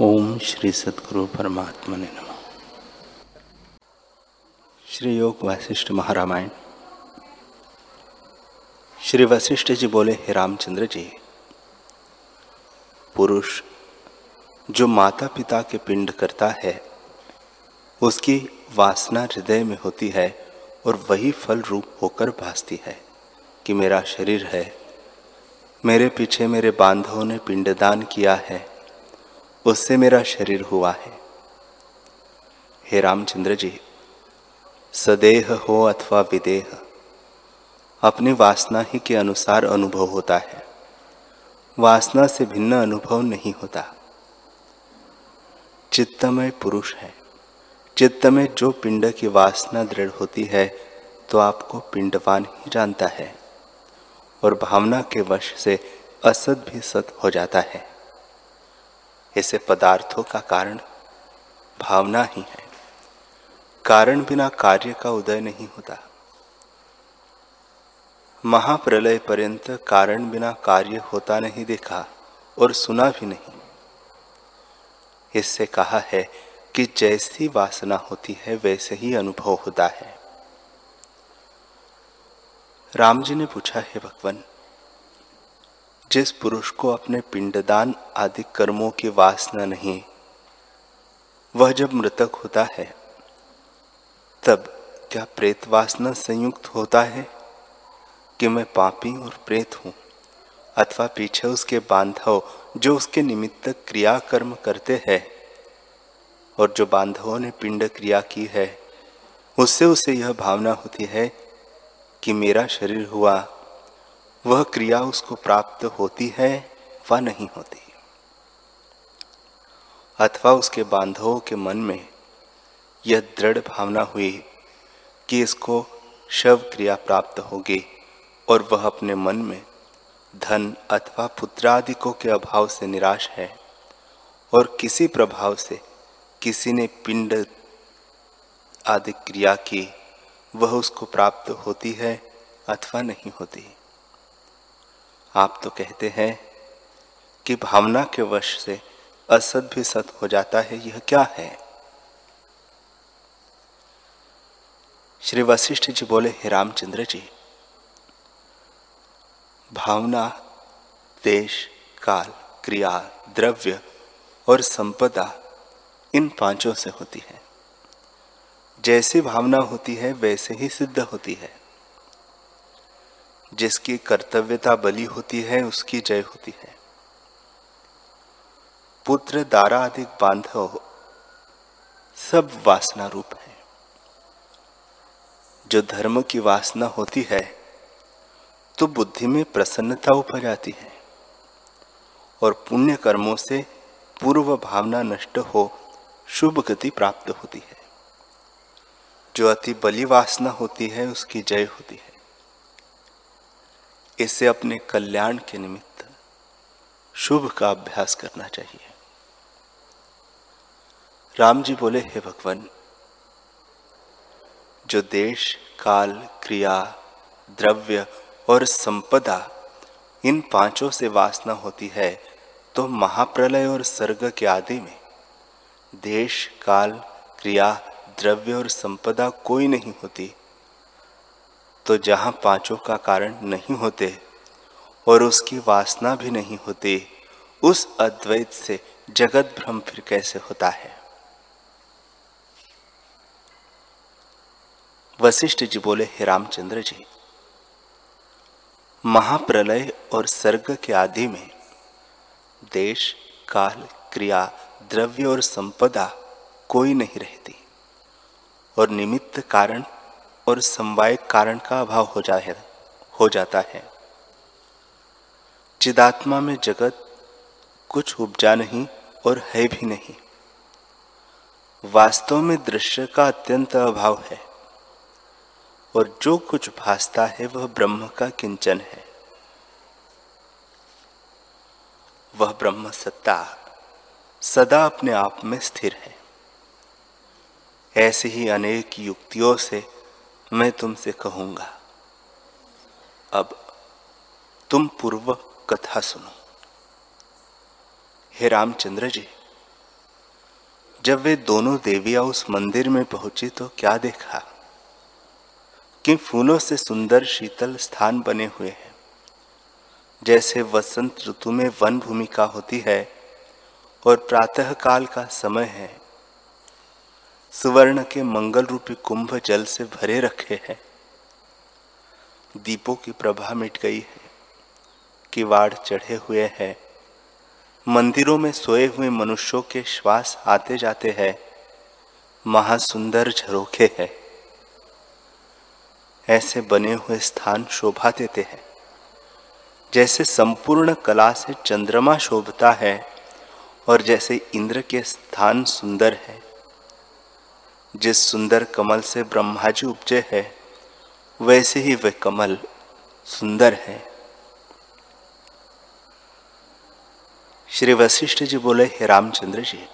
ओम श्री सदगुरु परमात्मा ने नम। श्री योग वशिष्ठ महारामायण। श्री वशिष्ठ जी बोले, हे रामचंद्र जी, पुरुष जो माता पिता के पिंड करता है, उसकी वासना हृदय में होती है और वही फल रूप होकर भासती है कि मेरा शरीर है। मेरे पीछे मेरे बांधवों ने पिंडदान किया है। उससे मेरा शरीर हुआ है। हे रामचंद्र जी, सदेह हो अथवा विदेह, अपनी वासना ही के अनुसार अनुभव होता है। वासना से भिन्न अनुभव नहीं होता। चित्तमय पुरुष है। चित्त में जो पिंड की वासना दृढ़ होती है तो आपको पिंडवान ही जानता है और भावना के वश से असत भी सत हो जाता है। ऐसे पदार्थों का कारण भावना ही है। कारण बिना कार्य का उदय नहीं होता। महाप्रलय पर्यंत कारण बिना कार्य होता नहीं देखा और सुना भी नहीं। इससे कहा है कि जैसी वासना होती है, वैसे ही अनुभव होता है। राम जी ने पूछा, है भगवान जिस पुरुष को अपने पिंडदान आदि कर्मों की वासना नहीं, वह जब मृतक होता है, तब क्या प्रेत वासना संयुक्त होता है कि मैं पापी और प्रेत हूँ, अथवा पीछे उसके बांधव जो उसके निमित्त क्रिया कर्म करते हैं और जो बांधवों ने पिंड क्रिया की है, उससे उसे यह भावना होती है कि मेरा शरीर हुआ वह क्रिया उसको प्राप्त होती है व नहीं होती। अथवा उसके बांधवों के मन में यह दृढ़ भावना हुई कि इसको शव क्रिया प्राप्त होगी और वह अपने मन में धन अथवा पुत्रादिकों के अभाव से निराश है और किसी प्रभाव से किसी ने पिंड आदि क्रिया की, वह उसको प्राप्त होती है अथवा नहीं होती। आप तो कहते हैं कि भावना के वश से असत भी सत हो जाता है, यह क्या है? श्री वशिष्ठ जी बोले, हे रामचंद्र जी, भावना, देश, काल, क्रिया, द्रव्य और संपदा इन पाँचों से होती है। जैसी भावना होती है, वैसे ही सिद्ध होती है। जिसकी कर्तव्यता बली होती है, उसकी जय होती है। पुत्र दारा अधिक बांधव, सब वासना रूप है। जो धर्म की वासना होती है तो बुद्धि में प्रसन्नता उपज आती है, और पुण्य कर्मों से पूर्व भावना नष्ट हो, शुभ गति प्राप्त होती है। जो अति बली वासना होती है, उसकी जय होती है। इसे अपने कल्याण के निमित्त शुभ का अभ्यास करना चाहिए। राम जी बोले, हे भगवान, जो देश, काल, क्रिया, द्रव्य और संपदा इन पाँचों से वासना होती है तो महाप्रलय और सर्ग के आदि में देश, काल, क्रिया, द्रव्य और संपदा कोई नहीं होती। तो जहाँ पाँचों का कारण नहीं होते और उसकी वासना भी नहीं होती, उस अद्वैत से जगत भ्रम फिर कैसे होता है? वशिष्ठ जी बोले, हे रामचंद्र जी, महाप्रलय और सर्ग के आदि में देश, काल, क्रिया, द्रव्य और संपदा कोई नहीं रहती और निमित्त कारण और समवाय कारण का अभाव हो जाए हो जाता है। चिदात्मा में जगत कुछ उपजा नहीं और है भी नहीं। वास्तव में दृश्य का अत्यंत अभाव है और जो कुछ भासता है वह ब्रह्म का किंचन है। वह ब्रह्म सत्ता सदा अपने आप में स्थिर है। ऐसे ही अनेक युक्तियों से मैं तुमसे कहूँगा, अब तुम पूर्व कथा सुनो। हे रामचंद्र जी, जब वे दोनों देवियाँ उस मंदिर में पहुँची तो क्या देखा? कि फूलों से सुंदर शीतल स्थान बने हुए हैं। जैसे वसंत ऋतु में वन भूमिका होती है और प्रातः काल का समय है सुवर्ण के मंगल रूपी कुंभ जल से भरे रखे हैं। दीपों की प्रभा मिट गई है, किवाड़ चढ़े हुए हैं। मंदिरों में सोए हुए मनुष्यों के श्वास आते जाते हैं, महासुंदर झरोखे हैं। ऐसे बने हुए स्थान शोभा देते हैं, जैसे संपूर्ण कला से चंद्रमा शोभता है और जैसे इंद्र के स्थान सुंदर है। जिस सुंदर कमल से ब्रह्मा जी उपजे है, वैसे ही वह कमल सुंदर है। श्री वशिष्ठ जी बोले, हे रामचंद्र जी,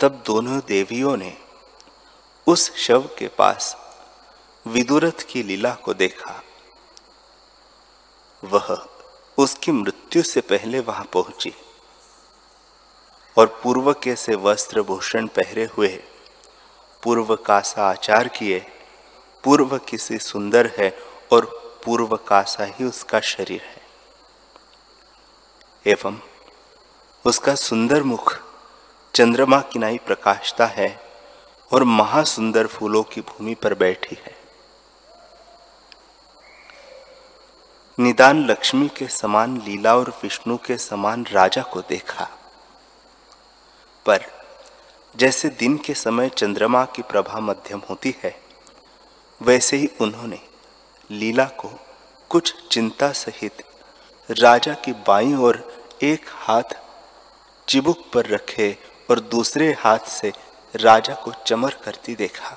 तब दोनों देवियों ने उस शव के पास विदुरथ की लीला को देखा। वह उसकी मृत्यु से पहले वहाँ पहुँची। और पूर्व के से वस्त्र भूषण पहरे हुए पूर्व का सा आचार किए, पूर्व किसी सुंदर है और पूर्व का सा ही उसका शरीर है। एवं उसका सुंदर मुख चंद्रमा की नाई प्रकाशता है और महासुंदर फूलों की भूमि पर बैठी है। निदान लक्ष्मी के समान लीला और विष्णु के समान राजा को देखा। पर जैसे दिन के समय चंद्रमा की प्रभा मध्यम होती है, वैसे ही उन्होंने लीला को कुछ चिंता सहित राजा की बाई ओर एक हाथ चिबुक पर रखे और दूसरे हाथ से राजा को चमर करती देखा।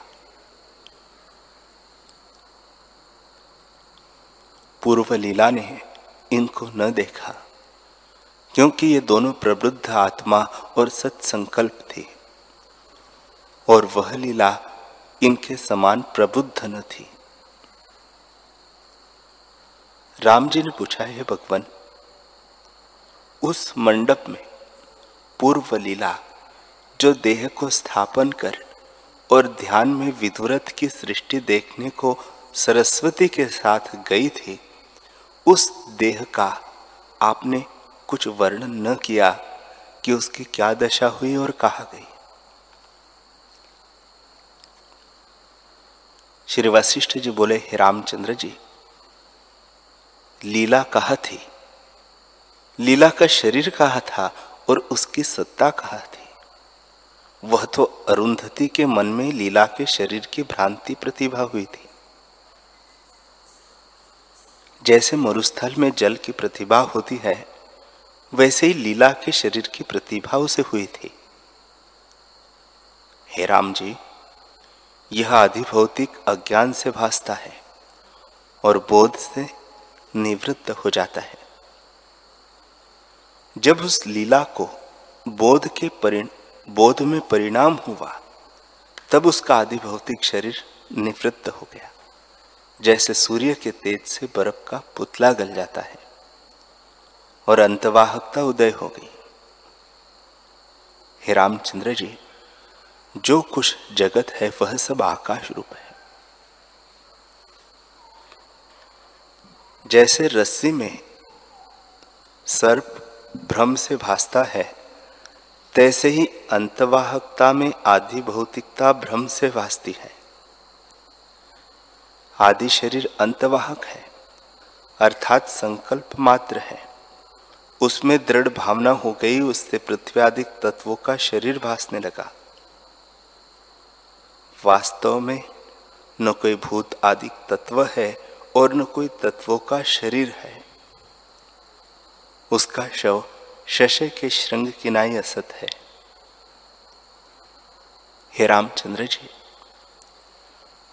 पूर्व लीला ने इनको न देखा। क्योंकि ये दोनों प्रबुद्ध आत्मा और सत्संकल्प थे। और वह लीला इनके समान प्रबुद्ध न थी। राम जी ने पूछा, है भगवान, उस मंडप में पूर्व लीला जो देह को स्थापन कर और ध्यान में विधुरथ की सृष्टि देखने को सरस्वती के साथ गई थी, उस देह का आपने कुछ वर्णन न किया कि उसकी क्या दशा हुई और कहा गई। श्री वशिष्ठ जी बोले, हे रामचंद्र जी, लीला कहा थी? लीला का शरीर कहा था और उसकी सत्ता कहा थी? वह तो अरुंधति के मन में लीला के शरीर की भ्रांति प्रतिभा हुई थी। जैसे मरुस्थल में जल की प्रतिभा होती है वैसे ही लीला के शरीर की प्रतिभा उसे हुई थी। हे राम जी, यह अधिभौतिक अज्ञान से भासता है और बोध से निवृत्त हो जाता है। जब उस लीला को बोध के परिण, बोध में परिणाम हुआ, तब उसका आदि भौतिक शरीर निवृत्त हो गया, जैसे सूर्य के तेज से बर्फ़ का पुतला गल जाता है। और अंतवाहकता उदय हो गई। हे रामचंद्र जी, जो कुछ जगत है वह सब आकाश रूप है। जैसे रस्सी में सर्प भ्रम से भासता है, तैसे ही अंतवाहकता में आदि भौतिकता भ्रम से भासती है। आदि शरीर अंतवाहक है, अर्थात संकल्प मात्र है। उसमें दृढ़ भावना हो गई, उससे पृथ्वी आदि तत्वों का शरीर भासने लगा। वास्तव में न कोई भूत आदि तत्व है और न कोई तत्वों का शरीर है। उसका शव शशय के श्रृंग किनाई असत है। हे रामचंद्र जी,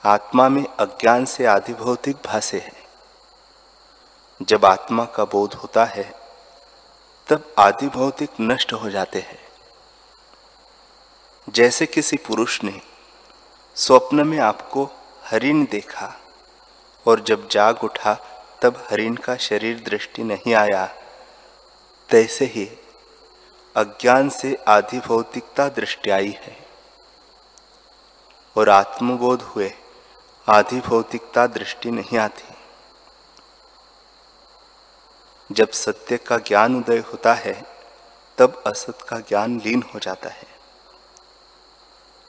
आत्मा में अज्ञान से आदि भौतिक भाषे है। जब आत्मा का बोध होता है तब आदि भौतिक नष्ट हो जाते हैं। जैसे किसी पुरुष ने स्वप्न में आपको हरिण देखा और जब जाग उठा तब हरिण का शरीर दृष्टि नहीं आया, तैसे ही अज्ञान से आधि भौतिकता दृष्टि आई है और आत्मबोध हुए आधि भौतिकता दृष्टि नहीं आती। जब सत्य का ज्ञान उदय होता है, तब असत का ज्ञान लीन हो जाता है।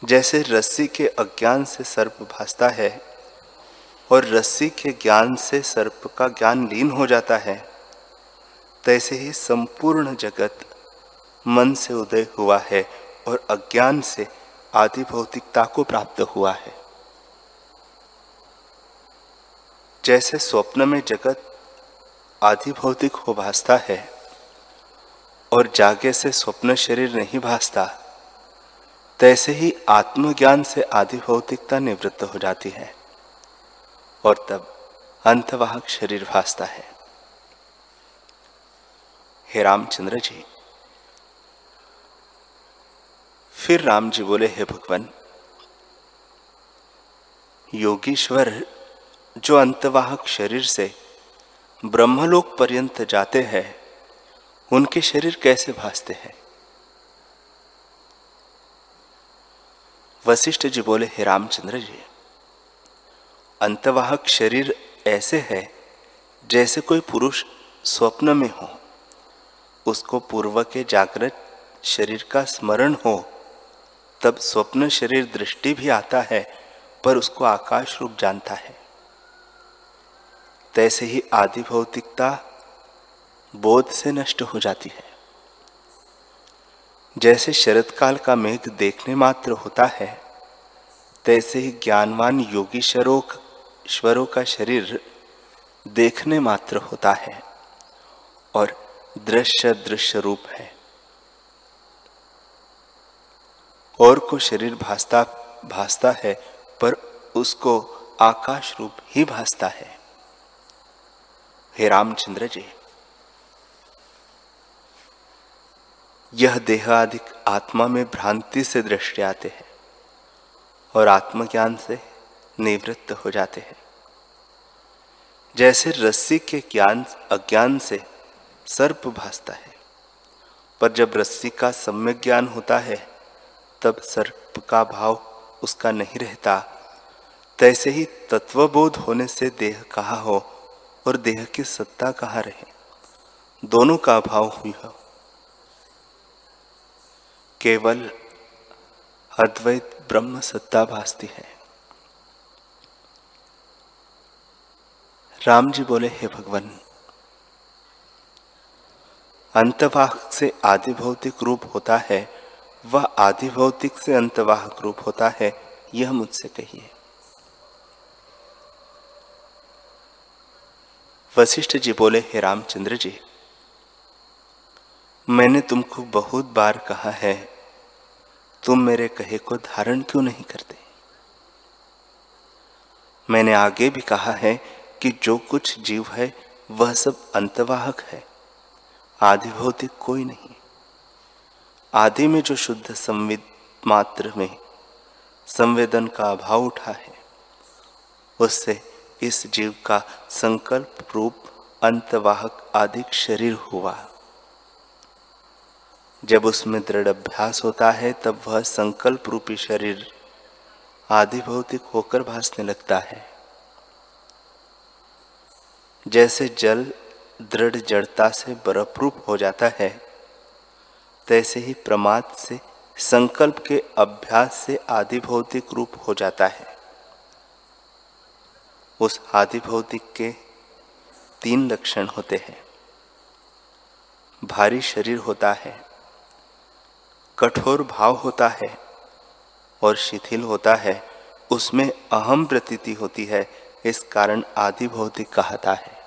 जैसे रस्सी के अज्ञान से सर्प भासता है, और रस्सी के ज्ञान से सर्प का ज्ञान लीन हो जाता है, तैसे ही संपूर्ण जगत मन से उदय हुआ है, और अज्ञान से आदि भौतिकता को प्राप्त हुआ है। जैसे स्वप्न में जगत आदि भौतिक हो भासता है और जागे से स्वप्न शरीर नहीं भासता, तैसे ही आत्मज्ञान से आदि भौतिकता निवृत्त हो जाती है और तब अंतवाहक शरीर भासता है। हे रामचंद्र जी, फिर राम जी बोले, हे भगवान, योगीश्वर जो अंतवाहक शरीर से ब्रह्मलोक पर्यंत जाते हैं, उनके शरीर कैसे भासते हैं? वशिष्ठ जी बोले, हे रामचंद्र जी, अंतवाहक शरीर ऐसे है, जैसे कोई पुरुष स्वप्न में हो, उसको पूर्व के जागृत शरीर का स्मरण हो, तब स्वप्न शरीर दृष्टि भी आता है, पर उसको आकाश रूप जानता है। तैसे ही आदि भौतिकता बोध से नष्ट हो जाती है। जैसे शरद काल का मेघ देखने मात्र होता है, तैसे ही ज्ञानवान योगी शरों का शरीर देखने मात्र होता है और दृश्य दृश्य रूप है। और को शरीर भासता भासता है, पर उसको आकाश रूप ही भासता है। हे रामचंद्र जी, यह देहाधिक आत्मा में भ्रांति से दृष्टि आते हैं और आत्मज्ञान से निवृत्त हो जाते हैं। जैसे रस्सी के ज्ञान, अज्ञान से सर्प भासता है, पर जब रस्सी का सम्यक ज्ञान होता है, तब सर्प का भाव उसका नहीं रहता। तैसे ही तत्वबोध होने से देह कहा हो? और देह की सत्ता कहाँ रहे? दोनों का अभाव हुई हो। केवल अद्वैत ब्रह्म सत्ता भासती है। राम जी बोले, हे भगवान, अंतवाहक से आदि भौतिक रूप होता है, वह आदि भौतिक से अंतवाहक रूप होता है, यह मुझसे कहिए। वशिष्ठ जी बोले, हे रामचंद्र जी, मैंने तुमको बहुत बार कहा है, तुम मेरे कहे को धारण क्यों नहीं करते? मैंने आगे भी कहा है कि जो कुछ जीव है, वह सब अंतवाहक है आदि भौतिक कोई नहीं। आदि में जो शुद्ध संविद मात्र में संवेदन का अभाव उठा है, उससे इस जीव का संकल्प रूप अंतवाहक आदि शरीर हुआ। जब उसमें दृढ़ अभ्यास होता है, तब वह संकल्प रूपी शरीर आदि भौतिक होकर भासने लगता है। जैसे जल दृढ़ जड़ता से बर्फ़ रूप हो जाता है, तैसे ही प्रमाद से संकल्प के अभ्यास से आदि भौतिक रूप हो जाता है। उस आदि भौतिक के तीन लक्षण होते हैं। भारी शरीर होता है, कठोर भाव होता है और शिथिल होता है। उसमें अहम प्रतीति होती है, इस कारण आदि भौतिक कहता है।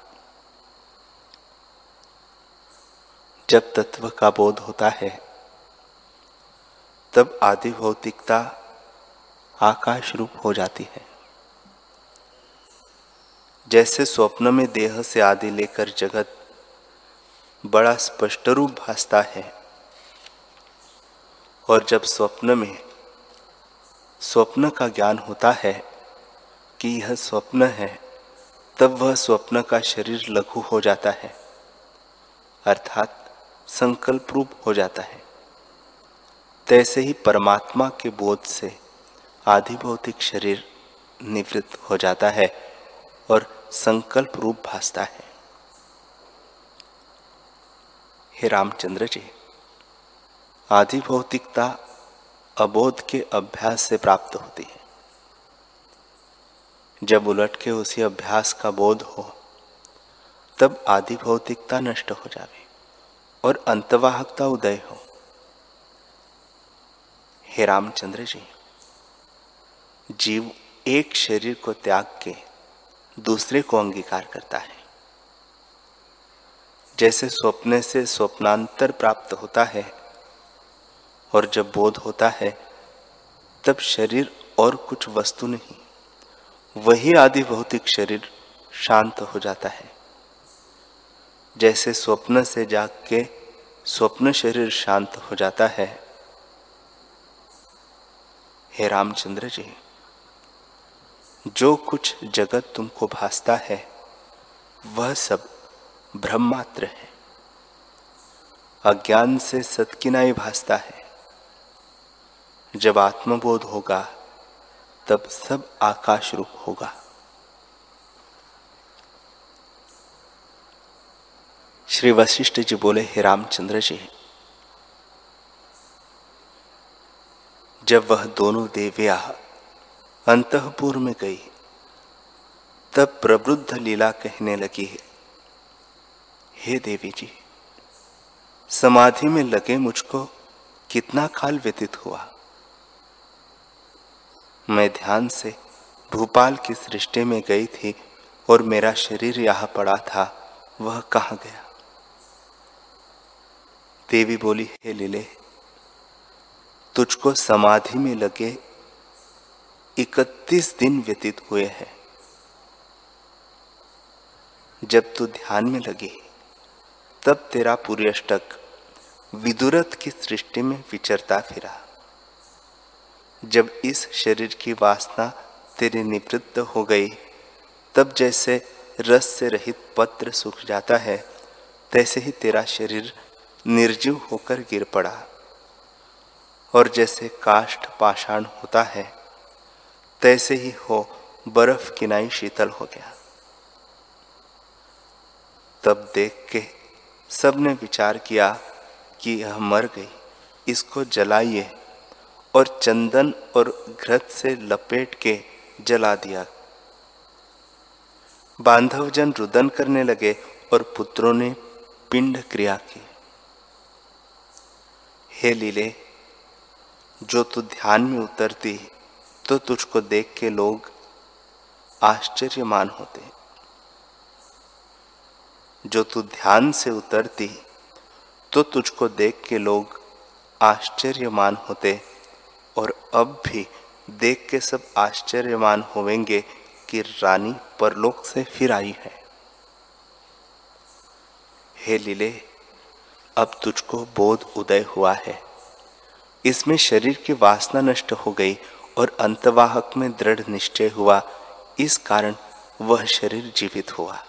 जब तत्व का बोध होता है, तब आदि भौतिकता आकाश रूप हो जाती है। जैसे स्वप्न में देह से आदि लेकर जगत बड़ा स्पष्ट रूप भासता है। और जब स्वप्न में स्वप्न का ज्ञान होता है कि यह स्वप्न है, तब वह स्वप्न का शरीर लघु हो जाता है, अर्थात संकल्प रूप हो जाता है। तैसे ही परमात्मा के बोध से आधिभौतिक शरीर निवृत्त हो जाता है और संकल्प रूप भासता है। हे रामचंद्र जी आधि भौतिकता अबोध के अभ्यास से प्राप्त होती है। जब उलट के उसी अभ्यास का बोध हो, तब आदि भौतिकता नष्ट हो जावे और अंतवाहकता उदय हो। हे रामचंद्र जी, जीव एक शरीर को त्याग के दूसरे को अंगीकार करता है। जैसे स्वप्न से स्वप्नांतर प्राप्त होता है और जब बोध होता है, तब शरीर और कुछ वस्तु नहीं, वही आदि भौतिक शरीर शांत हो जाता है। जैसे स्वप्न से जाग के स्वप्न शरीर शांत हो जाता है। हे रामचंद्र जी। जो कुछ जगत तुमको भासता है, वह सब भ्रम मात्र है। अज्ञान से सतकिनाई भासता है। जब आत्मबोध होगा, तब सब आकाश रूप होगा। श्री वशिष्ठ जी बोले, हे रामचंद्र जी, जब वह दोनों देविया अंतपुर में गई। तब प्रबुद्ध लीला कहने लगी है, हे देवी जी समाधि में लगे मुझको कितना काल व्यतीत हुआ। मैं ध्यान से भोपाल की सृष्टि में गई थी और मेरा शरीर यहाँ पड़ा था, वह कहा गया? देवी बोली, हे लीले, तुझको समाधि में लगे इकतीस दिन व्यतीत हुए हैं। जब तू ध्यान में लगी, तब तेरा पूरी अष्टक विदुरथ की सृष्टि में विचरता फिरा। जब इस शरीर की वासना तेरी निवृत्त हो गई, तब जैसे रस से रहित पत्र सूख जाता है, तैसे ही तेरा शरीर निर्जीव होकर गिर पड़ा। और जैसे काष्ठ पाषाण होता है तैसे ही हो, बर्फ़ किनाई शीतल हो गया। तब देख के सबने विचार किया कि यह मर गई। इसको जलाइए और चंदन और घृत से लपेट के जला दिया। बांधवजन रुदन करने लगे और पुत्रों ने पिंड क्रिया की। हे लीले, जो तू ध्यान में उतरती तो तुझको देख के लोग आश्चर्यमान होते जो तू ध्यान से उतरती तो तुझको देख के लोग आश्चर्यमान होते और अब भी देख के सब आश्चर्यमान होवेंगे कि रानी परलोक से फिर आई है। हे लीले, अब तुझको बोध उदय हुआ है। इसमें शरीर की वासना नष्ट हो गई और अंतवाहक में दृढ़ निश्चय हुआ। इस कारण वह शरीर जीवित हुआ।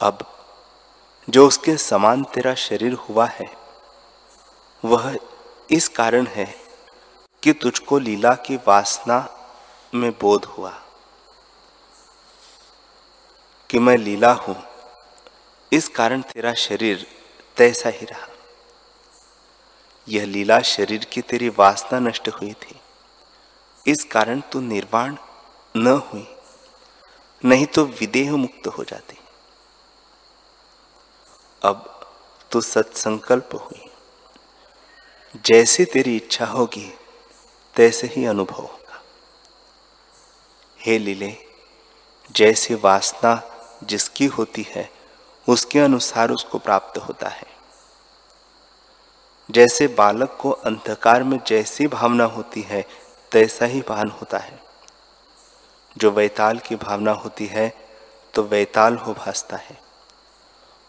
अब जो उसके समान तेरा शरीर हुआ है, वह इस कारण है कि तुझको लीला की वासना में बोध हुआ कि मैं लीला हूँ। इस कारण तेरा शरीर तैसा ही रहा। यह लीला शरीर की तेरी वासना नष्ट हुई थी। इस कारण तू निर्वाण न हुई, नहीं तो विदेह मुक्त हो जाती। अब तू सत्संकल्प हुई। जैसी तेरी इच्छा होगी, तैसे ही अनुभव होगा। हे लीले, जैसी वासना जिसकी होती है, उसके अनुसार उसको प्राप्त होता है। जैसे बालक को अंधकार में जैसी भावना होती है, तैसा ही भान होता है। जो वैताल की भावना होती है तो वैताल हो भासता है।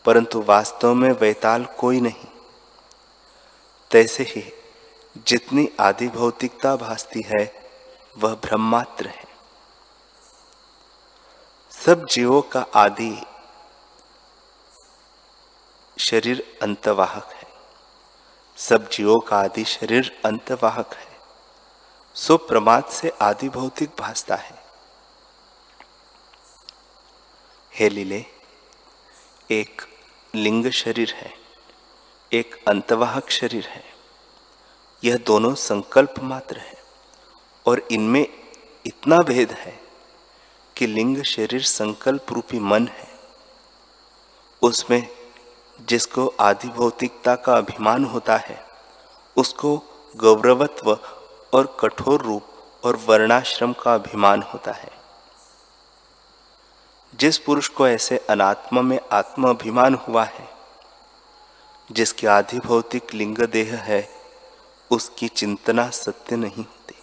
परंतु वास्तव में वैताल कोई नहीं। तैसे ही जितनी आदि भौतिकता भासती है, वह ब्रह्मात्र है। सब जीवों का आदि शरीर अंतवाहक है। सब जीवों का आदि शरीर अंतवाहक है। सो प्रमाद से आदि भौतिक भासता है। हे लीले, एक लिंग शरीर है, एक अंतवाहक शरीर है। यह दोनों संकल्प मात्र है और इनमें इतना भेद है कि लिंग शरीर संकल्प रूपी मन है। उसमें जिसको आदि भौतिकता का अभिमान होता है, उसको गौरवत्व और कठोर रूप और वर्णाश्रम का अभिमान होता है। जिस पुरुष को ऐसे अनात्मा में आत्म अभिमान हुआ है, जिसके आधि भौतिक लिंग देह है, उसकी चिंतना सत्य नहीं होती।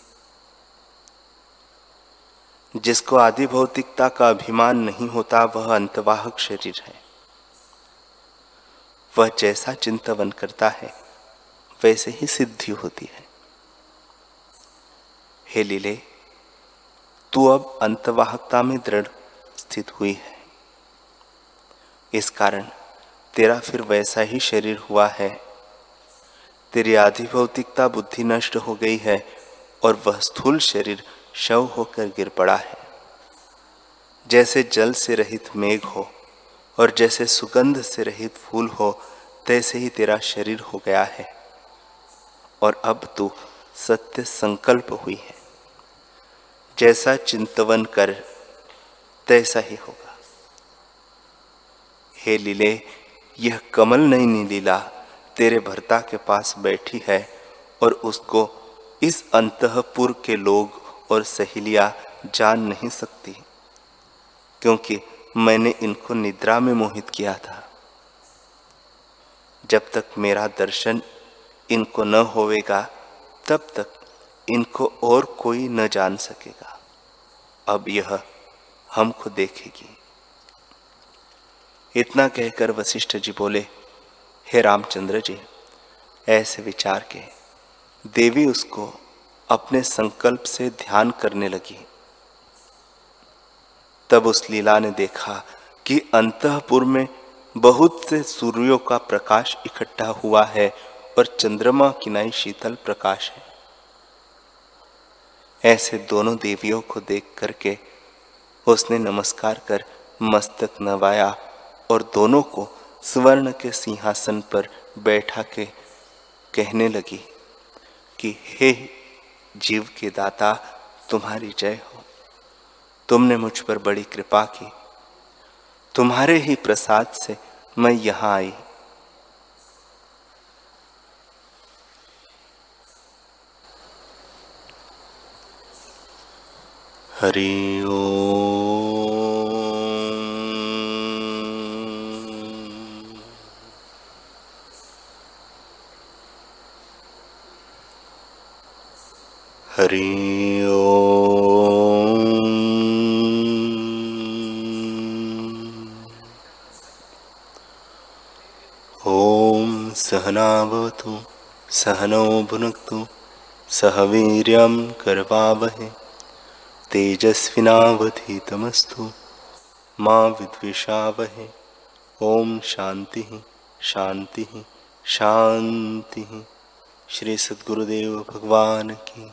जिसको आदि भौतिकता का अभिमान नहीं होता, वह अंतवाहक शरीर है। वह जैसा चिंतवन करता है, वैसे ही सिद्धि होती है। हे लीले, तू अब अंतवाहकता में दृढ़ स्थित हुई है। इस कारण तेरा फिर वैसा ही शरीर हुआ है। तेरी आधि भौतिकता बुद्धि नष्ट हो गई है और वह स्थूल शरीर शव होकर गिर पड़ा है। जैसे जल से रहित मेघ हो और जैसे सुगंध से रहित फूल हो, तैसे ही तेरा शरीर हो गया है। और अब तू सत्य संकल्प हुई है। जैसा चिंतवन कर, तैसा ही होगा। हे लीले, यह कमल नयनी लीला तेरे भरता के पास बैठी है और उसको इस अंतपुर के लोग और सहेलियाँ जान नहीं सकती, क्योंकि मैंने इनको निद्रा में मोहित किया था। जब तक मेरा दर्शन इनको न होवेगा, तब तक इनको और कोई न जान सकेगा। अब यह हमको देखेगी। इतना कहकर वशिष्ठ जी बोले, हे रामचंद्र जी, ऐसे विचार के देवी उसको अपने संकल्प से ध्यान करने लगी। तब उस लीला ने देखा कि अंतपुर में बहुत से सूर्यों का प्रकाश इकट्ठा हुआ है और चंद्रमा की नई शीतल प्रकाश है। ऐसे दोनों देवियों को देख करके उसने नमस्कार कर मस्तक नवाया और दोनों को स्वर्ण के सिंहासन पर बैठा के कहने लगी कि, हे जीव के दाता, तुम्हारी जय हो। तुमने मुझ पर बड़ी कृपा की। तुम्हारे ही प्रसाद से मैं यहाँ आई। हरि ओ। हरि सहनावतु सहनौ भुनक्तु सह वीर्यं करवावहे तेजस्विनावधीतमस्तु, मा विद्विषावहे। ॐ शान्तिः शान्तिः शान्तिः। श्री सद्गुरुदेव भगवान की